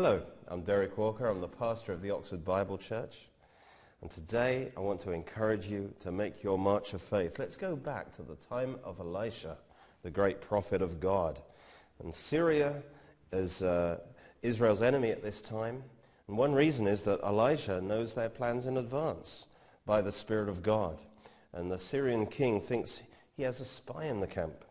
Hello, I'm Derek Walker. I'm the pastor of the Oxford Bible Church. And today I want to encourage you to make your march of faith. Let's go back to the time of Elisha, the great prophet of God. And Syria is uh, Israel's enemy at this time. And one reason is that Elisha knows their plans in advance by the Spirit of God. And the Syrian king thinks he has a spy in the camp.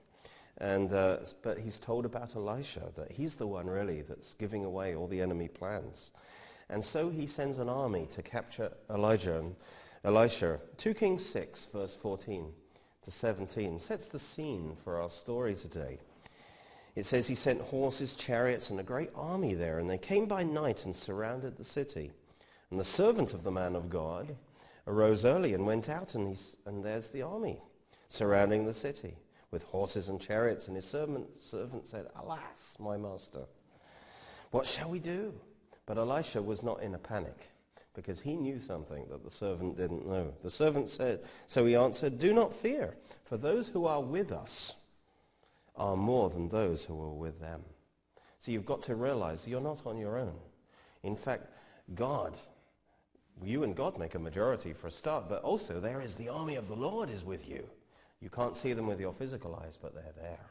And, uh, but he's told about Elisha, that he's the one really that's giving away all the enemy plans. And so he sends an army to capture Elijah and Elisha. 2 Kings 6, verse 14 to 17, sets the scene for our story today. It says he sent horses, chariots, and a great army there, and they came by night and surrounded the city. And the servant of the man of God arose early and went out, and, and there's the army surrounding the city with horses and chariots. And his servant, servant said, Alas, my master, what shall we do? But Elisha was not in a panic because he knew something that the servant didn't know. The servant said, so he answered, Do not fear, for those who are with us are more than those who are with them. So you've got to realize you're not on your own. In fact, God, you and God make a majority for a start, but also there is the army of the Lord is with you. You can't see them with your physical eyes, but they're there.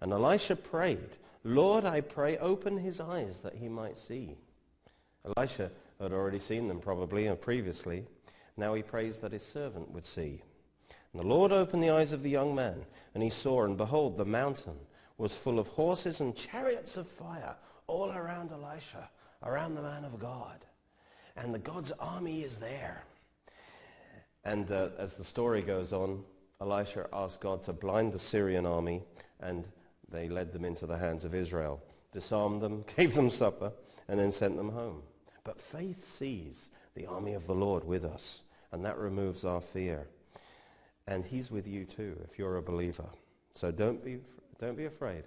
And Elisha prayed, Lord, I pray, open his eyes that he might see. Elisha had already seen them probably or previously. Now he prays that his servant would see. And the Lord opened the eyes of the young man, and he saw, and behold, the mountain was full of horses and chariots of fire all around Elisha, around the man of God. And the God's army is there. And uh, as the story goes on, Elisha asked God to blind the Syrian army, and they led them into the hands of Israel, disarmed them, gave them supper, and then sent them home. But faith sees the army of the Lord with us, and that removes our fear. And he's with you too, if you're a believer. So don't be, don't be afraid.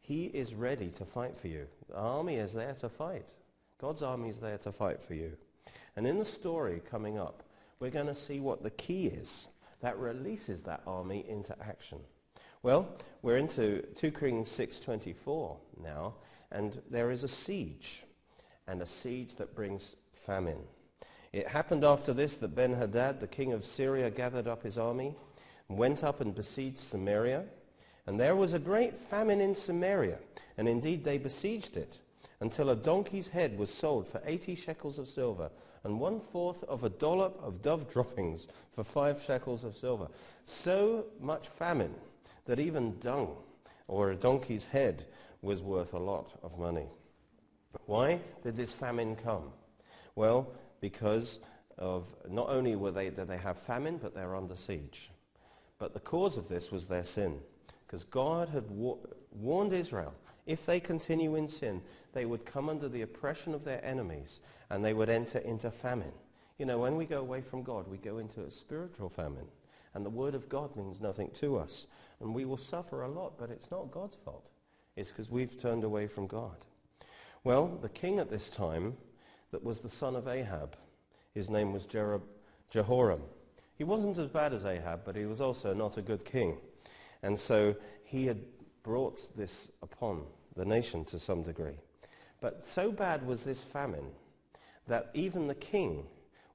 He is ready to fight for you. The army is there to fight. God's army is there to fight for you. And in the story coming up, we're going to see what the key is that releases that army into action. Well, we're into 2 Kings 6.24 now, and there is a siege, and a siege that brings famine. It happened after this that Ben-Hadad, the king of Syria, gathered up his army, and went up and besieged Samaria. And there was a great famine in Samaria, and indeed they besieged it, until a donkey's head was sold for 80 shekels of silver, and one-fourth of a dollop of dove droppings for five shekels of silver. So much famine that even dung or a donkey's head was worth a lot of money. Why did this famine come? Well, because of not only were they, did they have famine, but they're under siege. But the cause of this was their sin. Because God had wa- warned Israel, if they continue in sin, they would come under the oppression of their enemies and they would enter into famine. You know, when we go away from God, we go into a spiritual famine. And the word of God means nothing to us. And we will suffer a lot, but it's not God's fault. It's because we've turned away from God. Well, the king at this time, that was the son of Ahab, his name was Jehoram. He wasn't as bad as Ahab, but he was also not a good king. And so he had brought this upon the nation to some degree. But so bad was this famine that even the king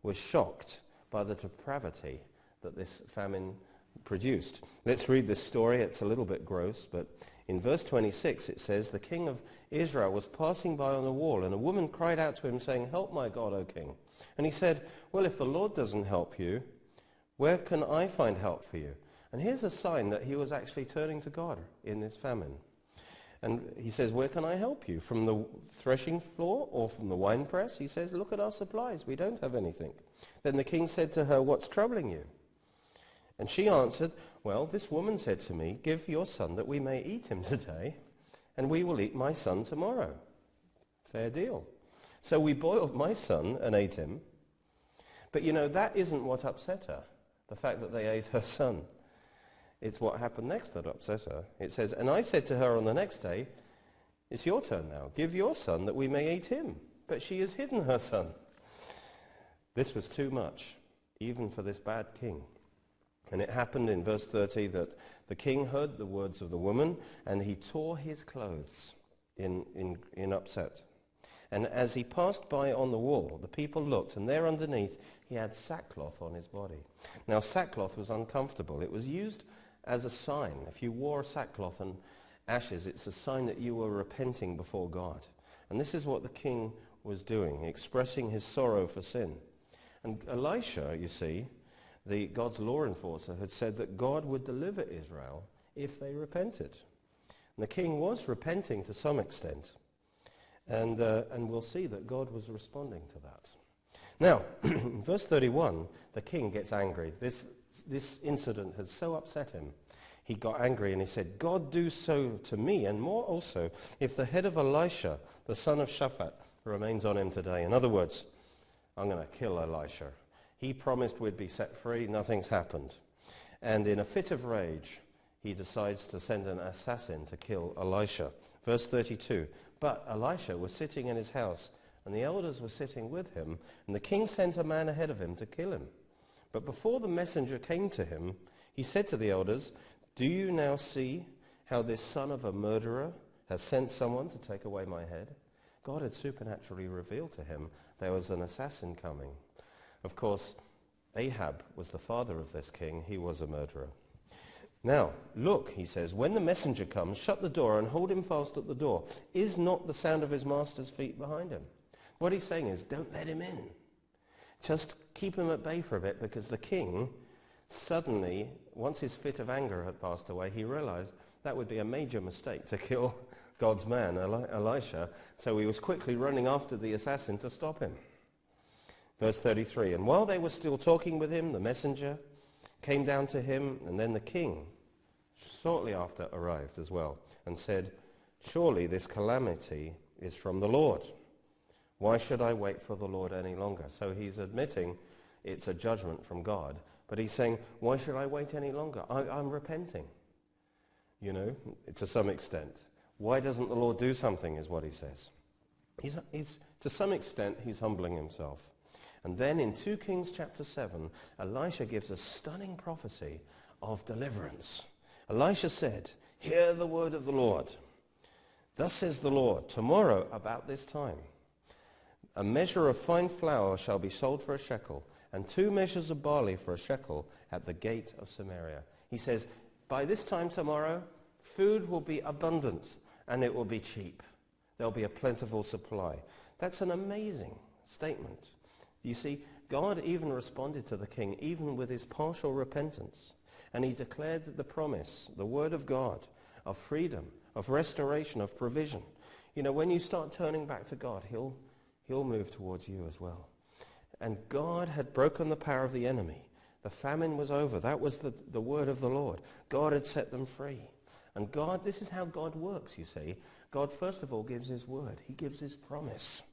was shocked by the depravity that this famine produced. Let's read this story. It's a little bit gross, but in verse 26 it says, The king of Israel was passing by on the wall, and a woman cried out to him, saying, Help my God, O king. And he said, Well, if the Lord doesn't help you, where can I find help for you? And here's a sign that he was actually turning to God in this famine. And he says, where can I help you? From the threshing floor or from the wine press? He says, look at our supplies. We don't have anything. Then the king said to her, what's troubling you? And she answered, well, this woman said to me, give your son that we may eat him today, and we will eat my son tomorrow. Fair deal. So we boiled my son and ate him. But you know, that isn't what upset her, the fact that they ate her son. It's what happened next that upset her. It says, And I said to her on the next day, It's your turn now. Give your son that we may eat him. But she has hidden her son. This was too much, even for this bad king. And it happened in verse 30 that the king heard the words of the woman, and he tore his clothes in, in, in upset. And as he passed by on the wall, the people looked, and there underneath he had sackcloth on his body. Now sackcloth was uncomfortable. It was used as a sign. If you wore sackcloth and ashes, it's a sign that you were repenting before God. And this is what the king was doing, expressing his sorrow for sin. And Elisha, you see, the God's law enforcer, had said that God would deliver Israel if they repented. And the king was repenting to some extent. And, uh, and we'll see that God was responding to that. Now, verse 31, the king gets angry. This, this incident had so upset him. He got angry and he said, God do so to me and more also if the head of Elisha, the son of Shaphat, remains on him today. In other words, I'm going to kill Elisha. He promised we'd be set free. Nothing's happened. And in a fit of rage, he decides to send an assassin to kill Elisha. Verse 32. But Elisha was sitting in his house, and the elders were sitting with him, and the king sent a man ahead of him to kill him. But before the messenger came to him, he said to the elders, Do you now see how this son of a murderer has sent someone to take away my head? God had supernaturally revealed to him there was an assassin coming. Of course, Ahab was the father of this king. He was a murderer. Now, look, he says, when the messenger comes, shut the door and hold him fast at the door. Is not the sound of his master's feet behind him? What he's saying is, don't let him in. Just keep him at bay for a bit because the king suddenly, once his fit of anger had passed away, he realized that would be a major mistake to kill God's man, Elisha. So he was quickly running after the assassin to stop him. Verse 33, and while they were still talking with him, the messenger came down to him, and then the king shortly after arrived as well, and said, Surely this calamity is from the Lord. Why should I wait for the Lord any longer? So he's admitting it's a judgment from God, but he's saying, why should I wait any longer? I, am repenting. You know, to some extent. Why doesn't the Lord do something is what he says. He's, he's, to some extent, he's humbling himself. And then in 2 Kings chapter 7, Elisha gives a stunning prophecy of deliverance. Elisha said, Hear the word of the Lord. Thus says the Lord, tomorrow about this time, a measure of fine flour shall be sold for a shekel, and two measures of barley for a shekel at the gate of Samaria. He says, by this time tomorrow, food will be abundant and it will be cheap. There'll be a plentiful supply. That's an amazing statement. You see, God even responded to the king, even with his partial repentance. And he declared the promise, the word of God, of freedom, of restoration, of provision. You know, when you start turning back to God, he'll, he'll move towards you as well. And God had broken the power of the enemy. The famine was over. That was the, the word of the Lord. God had set them free. And God, this is how God works, you see. God, first of all, gives his word. He gives his promise.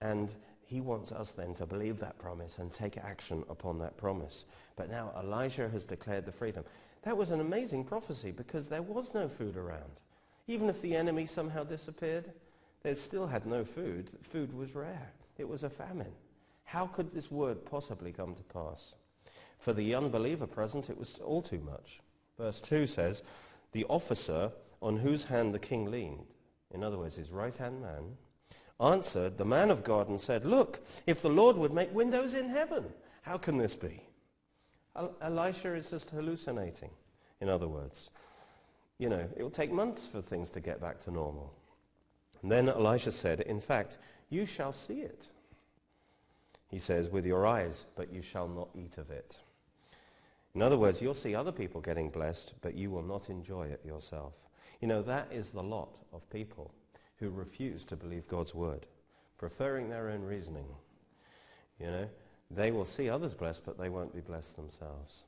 And he wants us then to believe that promise and take action upon that promise. But now Elijah has declared the freedom. That was an amazing prophecy because there was no food around. Even if the enemy somehow disappeared, they still had no food. Food was rare. It was a famine. How could this word possibly come to pass? For the unbeliever present, it was all too much. Verse 2 says, the officer on whose hand the king leaned, in other words, his right-hand man, answered the man of God and said, Look, if the Lord would make windows in heaven, how can this be? Elisha is just hallucinating, in other words. You know, it will take months for things to get back to normal. And then Elisha said, In fact, you shall see it. He says, with your eyes, but you shall not eat of it. In other words, you'll see other people getting blessed, but you will not enjoy it yourself. You know, that is the lot of people who refuse to believe God's word, preferring their own reasoning. You know, they will see others blessed, but they won't be blessed themselves.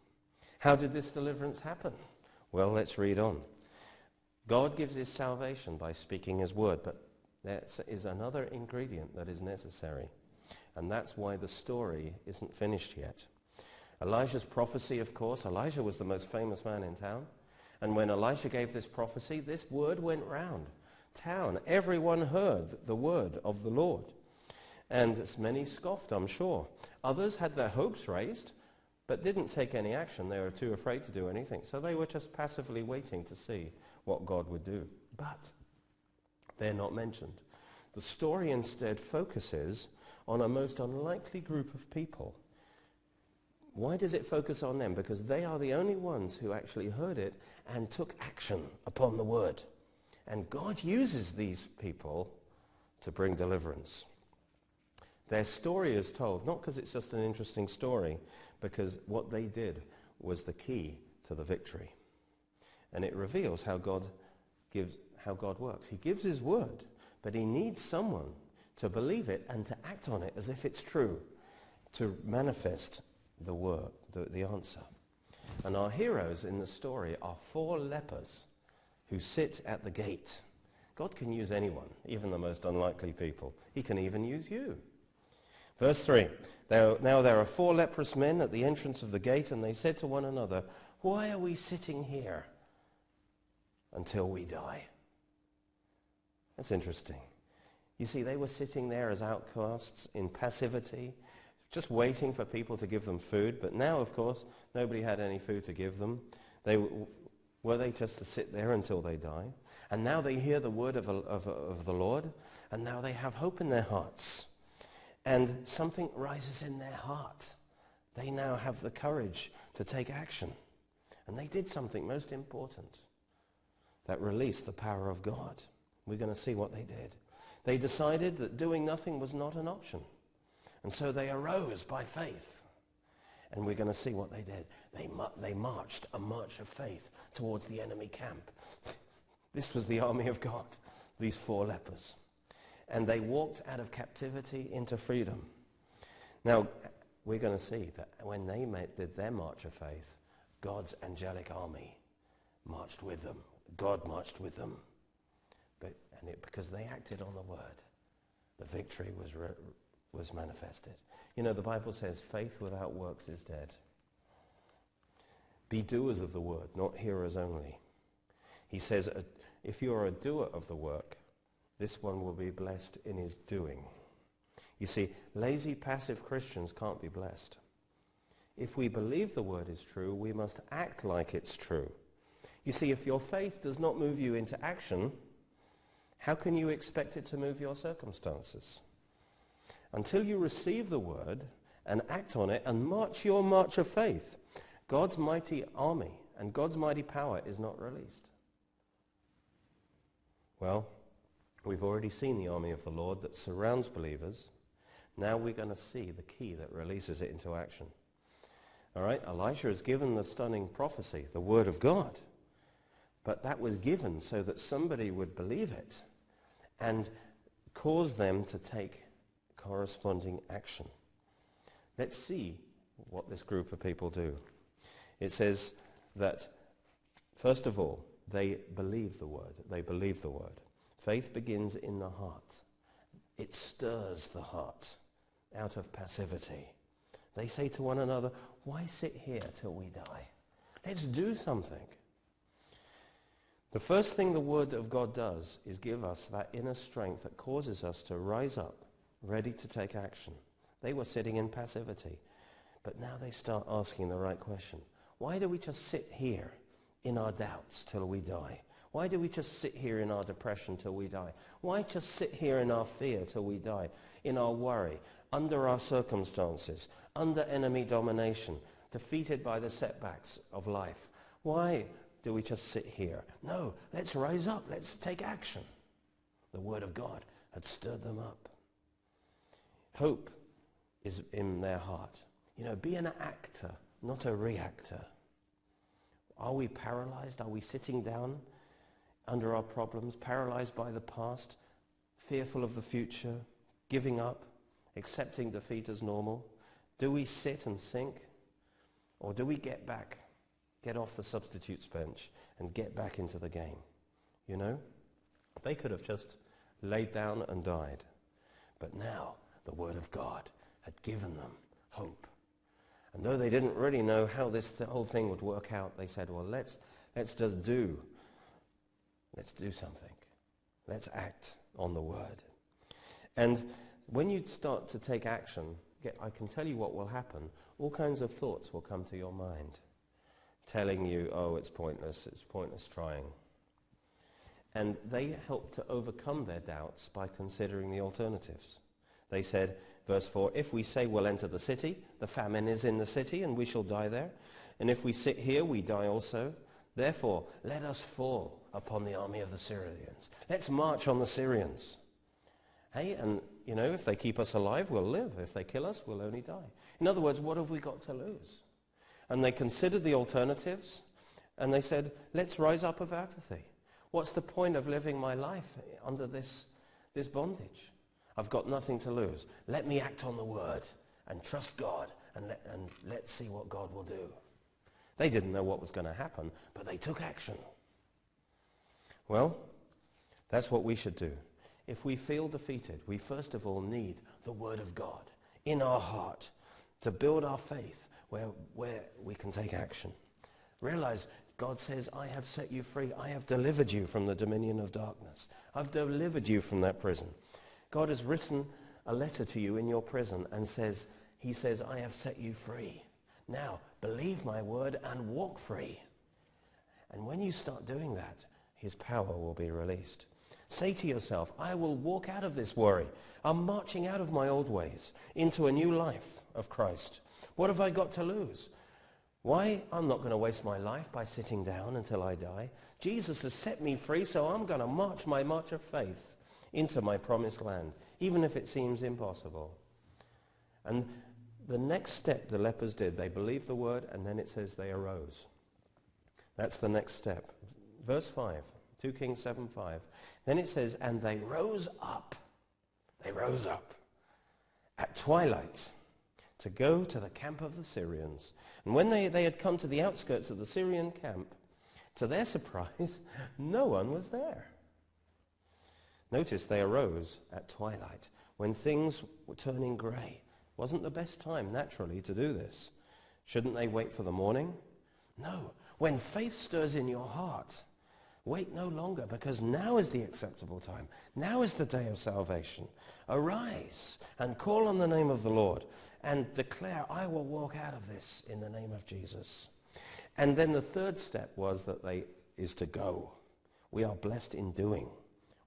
How did this deliverance happen? Well, let's read on. God gives his salvation by speaking his word, but there is another ingredient that is necessary. And that's why the story isn't finished yet. Elijah's prophecy, of course, Elijah was the most famous man in town. And when Elijah gave this prophecy, this word went round town. Everyone heard the word of the Lord. And many scoffed, I'm sure. Others had their hopes raised, but didn't take any action. They were too afraid to do anything. So they were just passively waiting to see what God would do. But they're not mentioned. The story instead focuses on a most unlikely group of people. Why does it focus on them? Because they are the only ones who actually heard it and took action upon the word. And God uses these people to bring deliverance. Their story is told, not because it's just an interesting story, because what they did was the key to the victory. And it reveals how God gives, how God works. He gives his word, but he needs someone to believe it and to act on it as if it's true, to manifest the word, the, the answer. And our heroes in the story are four lepers who sit at the gate. God can use anyone, even the most unlikely people. He can even use you. Verse 3 Now there are four leprous men at the entrance of the gate, and they said to one another, Why are we sitting here until we die? That's interesting. You see, they were sitting there as outcasts in passivity, just waiting for people to give them food. But now, of course, nobody had any food to give them. They, were they just to sit there until they die? And now they hear the word of, of, of the Lord, and now they have hope in their hearts. And something rises in their heart. They now have the courage to take action. And they did something most important that released the power of God. We're going to see what they did. They decided that doing nothing was not an option. And so they arose by faith. And we're going to see what they did. They, they marched a march of faith towards the enemy camp. this was the army of God, these four lepers. And they walked out of captivity into freedom. Now, we're going to see that when they made, did their march of faith, God's angelic army marched with them. God marched with them. But, and it, because they acted on the word, the victory was re- was manifested. You know, the Bible says faith without works is dead. Be doers of the word, not hearers only. He says, if you are a doer of the work, this one will be blessed in his doing. You see, lazy, passive Christians can't be blessed. If we believe the word is true, we must act like it's true. You see, if your faith does not move you into action, how can you expect it to move your circumstances? until you receive the word and act on it and march your march of faith, God's mighty army and God's mighty power is not released. Well, we've already seen the army of the Lord that surrounds believers. Now we're going to see the key that releases it into action. All right, Elisha has given the stunning prophecy, the word of God. But that was given so that somebody would believe it and cause them to take corresponding action. Let's see what this group of people do. It says that, first of all, they believe the word. They believe the word. Faith begins in the heart. It stirs the heart out of passivity. They say to one another, why sit here till we die? Let's do something. The first thing the Word of God does is give us that inner strength that causes us to rise up ready to take action. They were sitting in passivity. But now they start asking the right question. Why do we just sit here in our doubts till we die? Why do we just sit here in our depression till we die? Why just sit here in our fear till we die? In our worry, under our circumstances, under enemy domination, defeated by the setbacks of life? Why do we just sit here? No, let's rise up. Let's take action. The word of God had stirred them up. Hope is in their heart. You know, be an actor, not a reactor. Are we paralyzed? Are we sitting down under our problems, paralyzed by the past, fearful of the future, giving up, accepting defeat as normal? Do we sit and sink? Or do we get back, get off the substitutes bench and get back into the game? You know? They could have just laid down and died. But now the Word of God had given them hope. And though they didn't really know how this whole thing would work out, they said, well, let's, let's just do. Let's do something. Let's act on the Word. And when you start to take action, get, I can tell you what will happen. All kinds of thoughts will come to your mind, telling you, oh, it's pointless, it's pointless trying. And they helped to overcome their doubts by considering the alternatives. They said, verse 4, if we say we'll enter the city, the famine is in the city and we shall die there. And if we sit here, we die also. Therefore, let us fall upon the army of the Syrians. Let's march on the Syrians. Hey, and you know, if they keep us alive, we'll live. If they kill us, we'll only die. In other words, what have we got to lose? And they considered the alternatives, and they said, let's rise up of apathy. What's the point of living my life under this, this bondage? I've got nothing to lose. Let me act on the word and trust God, and, let, and let's see what God will do. They didn't know what was going to happen, but they took action. Well, that's what we should do. If we feel defeated, we first of all need the Word of God in our heart to build our faith where, where we can take action. Realize God says, I have set you free. I have delivered you from the dominion of darkness. I've delivered you from that prison. God has written a letter to you in your prison and says, he says, I have set you free. Now, believe my word and walk free. And when you start doing that, his power will be released. Say to yourself, I will walk out of this worry. I'm marching out of my old ways into a new life of Christ. What have I got to lose? Why? I'm not going to waste my life by sitting down until I die. Jesus has set me free, so I'm going to march my march of faith into my promised land, even if it seems impossible. And the next step the lepers did, they believed the word, and then it says they arose. That's the next step. Verse 5, 2 Kings 7, 5. Then it says, and they rose up. They rose up at twilight to go to the camp of the Syrians. And when they, they had come to the outskirts of the Syrian camp, to their surprise, no one was there. Notice they arose at twilight when things were turning grey. Wasn't the best time, naturally, to do this. Shouldn't they wait for the morning? No. When faith stirs in your heart, Wait no longer, because now is the acceptable time. Now is the day of salvation. Arise and call on the name of the Lord and declare, I will walk out of this in the name of Jesus. And then the third step was that they is to go. We are blessed in doing.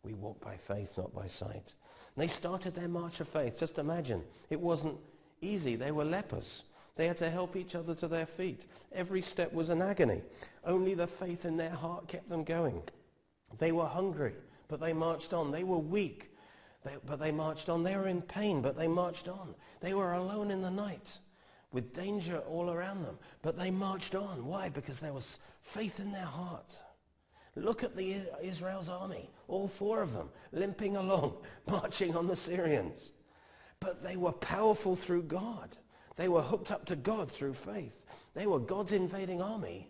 We walk by faith, not by sight. And they started their march of faith. Just imagine. It wasn't easy. They were lepers. They had to help each other to their feet. Every step was an agony. Only the faith in their heart kept them going. They were hungry, but they marched on. They were weak, but they marched on. They were in pain, but they marched on. They were alone in the night with danger all around them, but they marched on. Why? Because there was faith in their heart. Look at the Israel's army, all four of them, limping along, marching on the Syrians. But they were powerful through God. They were hooked up to God through faith. They were God's invading army.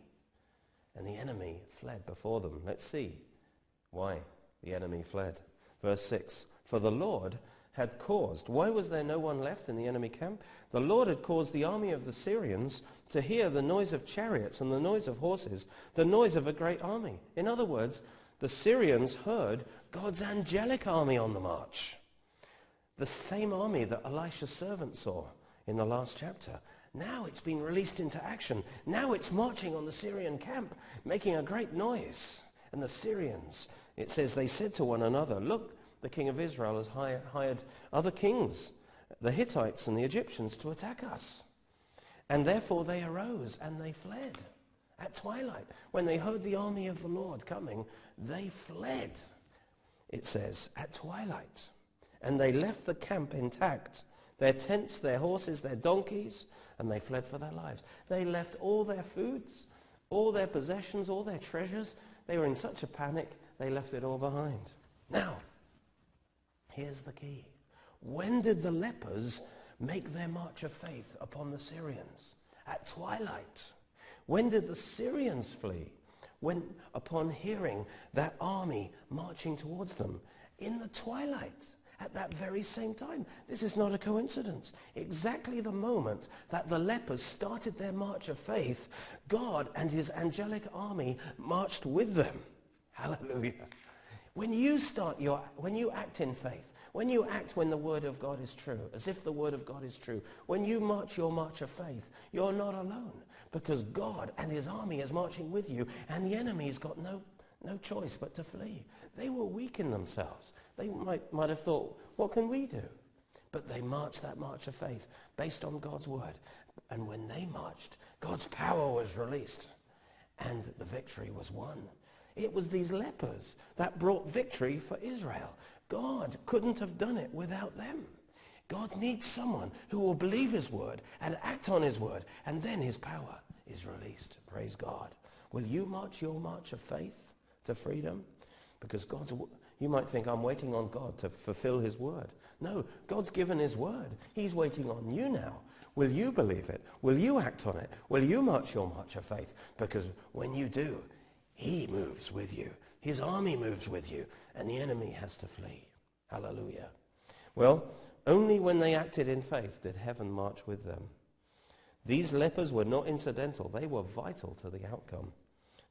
And the enemy fled before them. Let's see why the enemy fled. Verse 6. For the Lord had caused. Why was there no one left in the enemy camp? The Lord had caused the army of the Syrians to hear the noise of chariots and the noise of horses, the noise of a great army. In other words, the Syrians heard God's angelic army on the march. The same army that Elisha's servant saw in the last chapter. Now it's been released into action. Now it's marching on the Syrian camp, making a great noise. And the Syrians, it says, they said to one another, look, the king of Israel has hired other kings, the Hittites and the Egyptians, to attack us. And therefore they arose and they fled at twilight. When they heard the army of the Lord coming, they fled, it says, at twilight. And they left the camp intact their tents, their horses, their donkeys, and they fled for their lives. They left all their foods, all their possessions, all their treasures. They were in such a panic, they left it all behind. Now, here's the key. When did the lepers make their march of faith upon the Syrians? At twilight. When did the Syrians flee? When, upon hearing that army marching towards them in the twilight at that very same time. This is not a coincidence. Exactly the moment that the lepers started their march of faith, God and his angelic army marched with them. Hallelujah. When you start your, when you act in faith, when you act when the word of God is true, as if the word of God is true, when you march your march of faith, you're not alone because God and his army is marching with you and the enemy's got no no choice but to flee. They were weak in themselves. They might, might have thought, what can we do? But they marched that march of faith based on God's word. And when they marched, God's power was released and the victory was won. It was these lepers that brought victory for Israel. God couldn't have done it without them. God needs someone who will believe his word and act on his word, and then his power is released. Praise God. Will you march your march of faith to freedom? Because God's, you might think, I'm waiting on God to fulfill his word. No, God's given his word. He's waiting on you now. Will you believe it? Will you act on it? Will you march your march of faith? Because when you do, he moves with you. His army moves with you. And the enemy has to flee. Hallelujah. Well, only when they acted in faith did heaven march with them. These lepers were not incidental. They were vital to the outcome.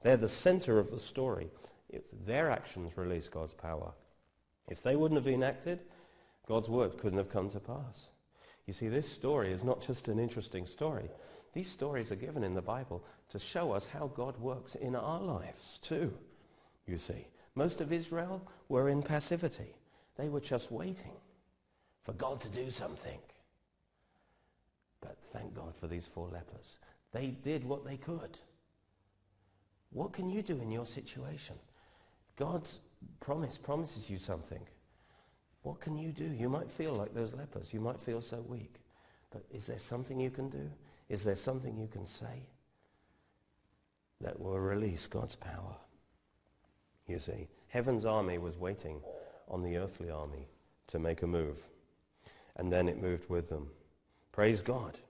They're the center of the story. Their actions release God's power. If they wouldn't have been acted, God's word couldn't have come to pass. You see, this story is not just an interesting story. These stories are given in the Bible to show us how God works in our lives too, you see. Most of Israel were in passivity. They were just waiting for God to do something. But thank God for these four lepers. They did what they could. What can you do in your situation? God's promise promises you something. What can you do? You might feel like those lepers. You might feel so weak. But is there something you can do? Is there something you can say that will release God's power? You see, heaven's army was waiting on the earthly army to make a move. And then it moved with them. Praise God.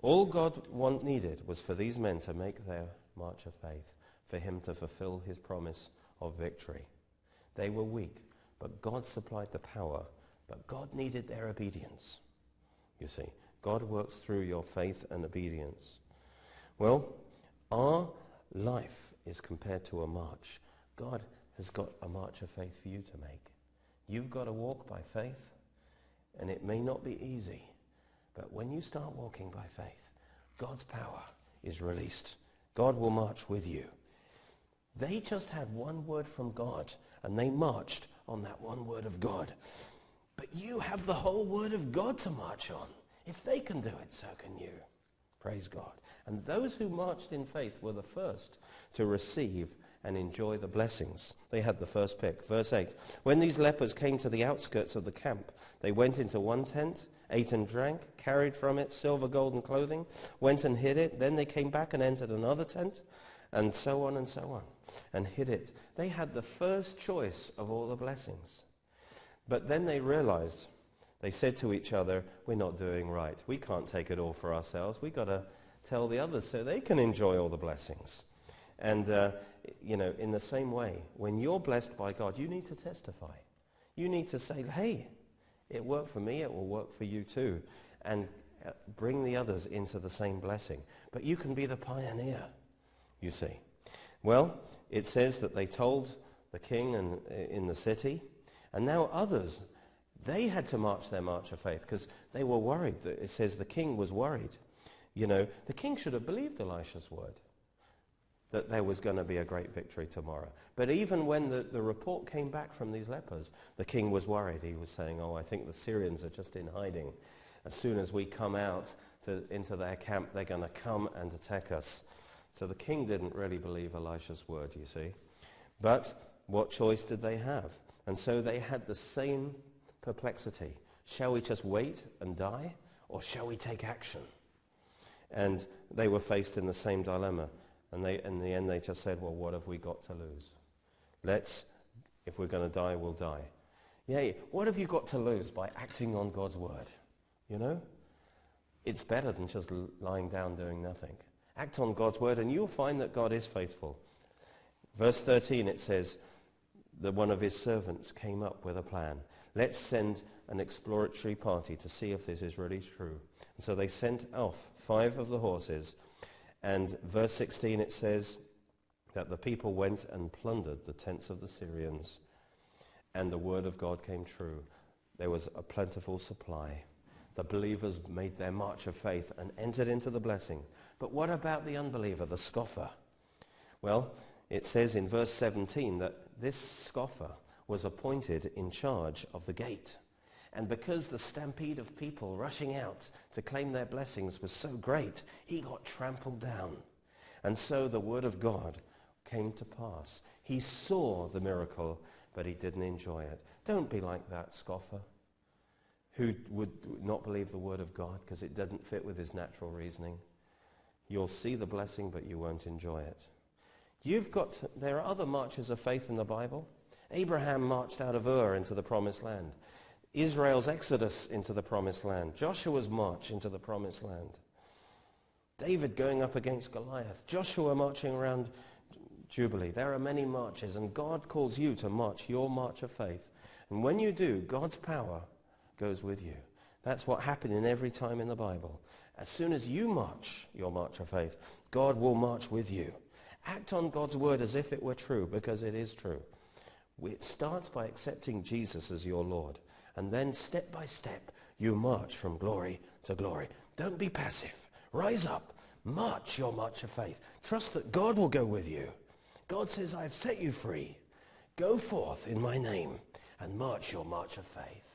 All God want, needed was for these men to make their march of faith, for him to fulfill his promise of victory. They were weak, but God supplied the power, but God needed their obedience. You see, God works through your faith and obedience. Well, our life is compared to a march. God has got a march of faith for you to make. You've got to walk by faith, and it may not be easy, but when you start walking by faith, God's power is released. God will march with you. They just had one word from God, and they marched on that one word of God. But you have the whole word of God to march on. If they can do it, so can you. Praise God. And those who marched in faith were the first to receive and enjoy the blessings. They had the first pick. Verse 8. When these lepers came to the outskirts of the camp, they went into one tent, ate and drank, carried from it silver, gold, and clothing, went and hid it. Then they came back and entered another tent, and so on and so on, and hid it. They had the first choice of all the blessings. But then they realized, they said to each other, we're not doing right. We can't take it all for ourselves. We've got to tell the others so they can enjoy all the blessings. And, uh, you know, in the same way, when you're blessed by God, you need to testify. You need to say, hey, it worked for me, it will work for you too. And uh, bring the others into the same blessing. But you can be the pioneer, you see. Well, it says that they told the king and, uh, in the city, and now others, they had to march their march of faith because they were worried. It says the king was worried. You know, the king should have believed Elisha's word that there was going to be a great victory tomorrow. But even when the, the report came back from these lepers, the king was worried. He was saying, oh, I think the Syrians are just in hiding. As soon as we come out to, into their camp, they're going to come and attack us. So the king didn't really believe Elisha's word, you see. But what choice did they have? And so they had the same perplexity. Shall we just wait and die, or shall we take action? And they were faced in the same dilemma. And they, in the end, they just said, well, what have we got to lose? Let's, if we're going to die, we'll die. Yay, what have you got to lose by acting on God's word? You know? It's better than just lying down doing nothing. Act on God's word and you'll find that God is faithful. Verse 13 it says that one of his servants came up with a plan. Let's send an exploratory party to see if this is really true. And so they sent off five of the horses and verse 16 it says that the people went and plundered the tents of the Syrians and the word of God came true. There was a plentiful supply. The believers made their march of faith and entered into the blessing. But what about the unbeliever, the scoffer? Well, it says in verse 17 that this scoffer was appointed in charge of the gate. And because the stampede of people rushing out to claim their blessings was so great, he got trampled down. And so the word of God came to pass. He saw the miracle, but he didn't enjoy it. Don't be like that scoffer who would not believe the word of God because it doesn't fit with his natural reasoning. You'll see the blessing, but you won't enjoy it. You've got to, there are other marches of faith in the Bible. Abraham marched out of Ur into the promised land. Israel's exodus into the promised land. Joshua's march into the promised land. David going up against Goliath. Joshua marching around Jubilee. There are many marches, and God calls you to march your march of faith. And when you do, God's power goes with you. That's what happened in every time in the Bible. As soon as you march your march of faith, God will march with you. Act on God's word as if it were true, because it is true. It starts by accepting Jesus as your Lord. And then step by step, you march from glory to glory. Don't be passive. Rise up. March your march of faith. Trust that God will go with you. God says, I have set you free. Go forth in my name and march your march of faith.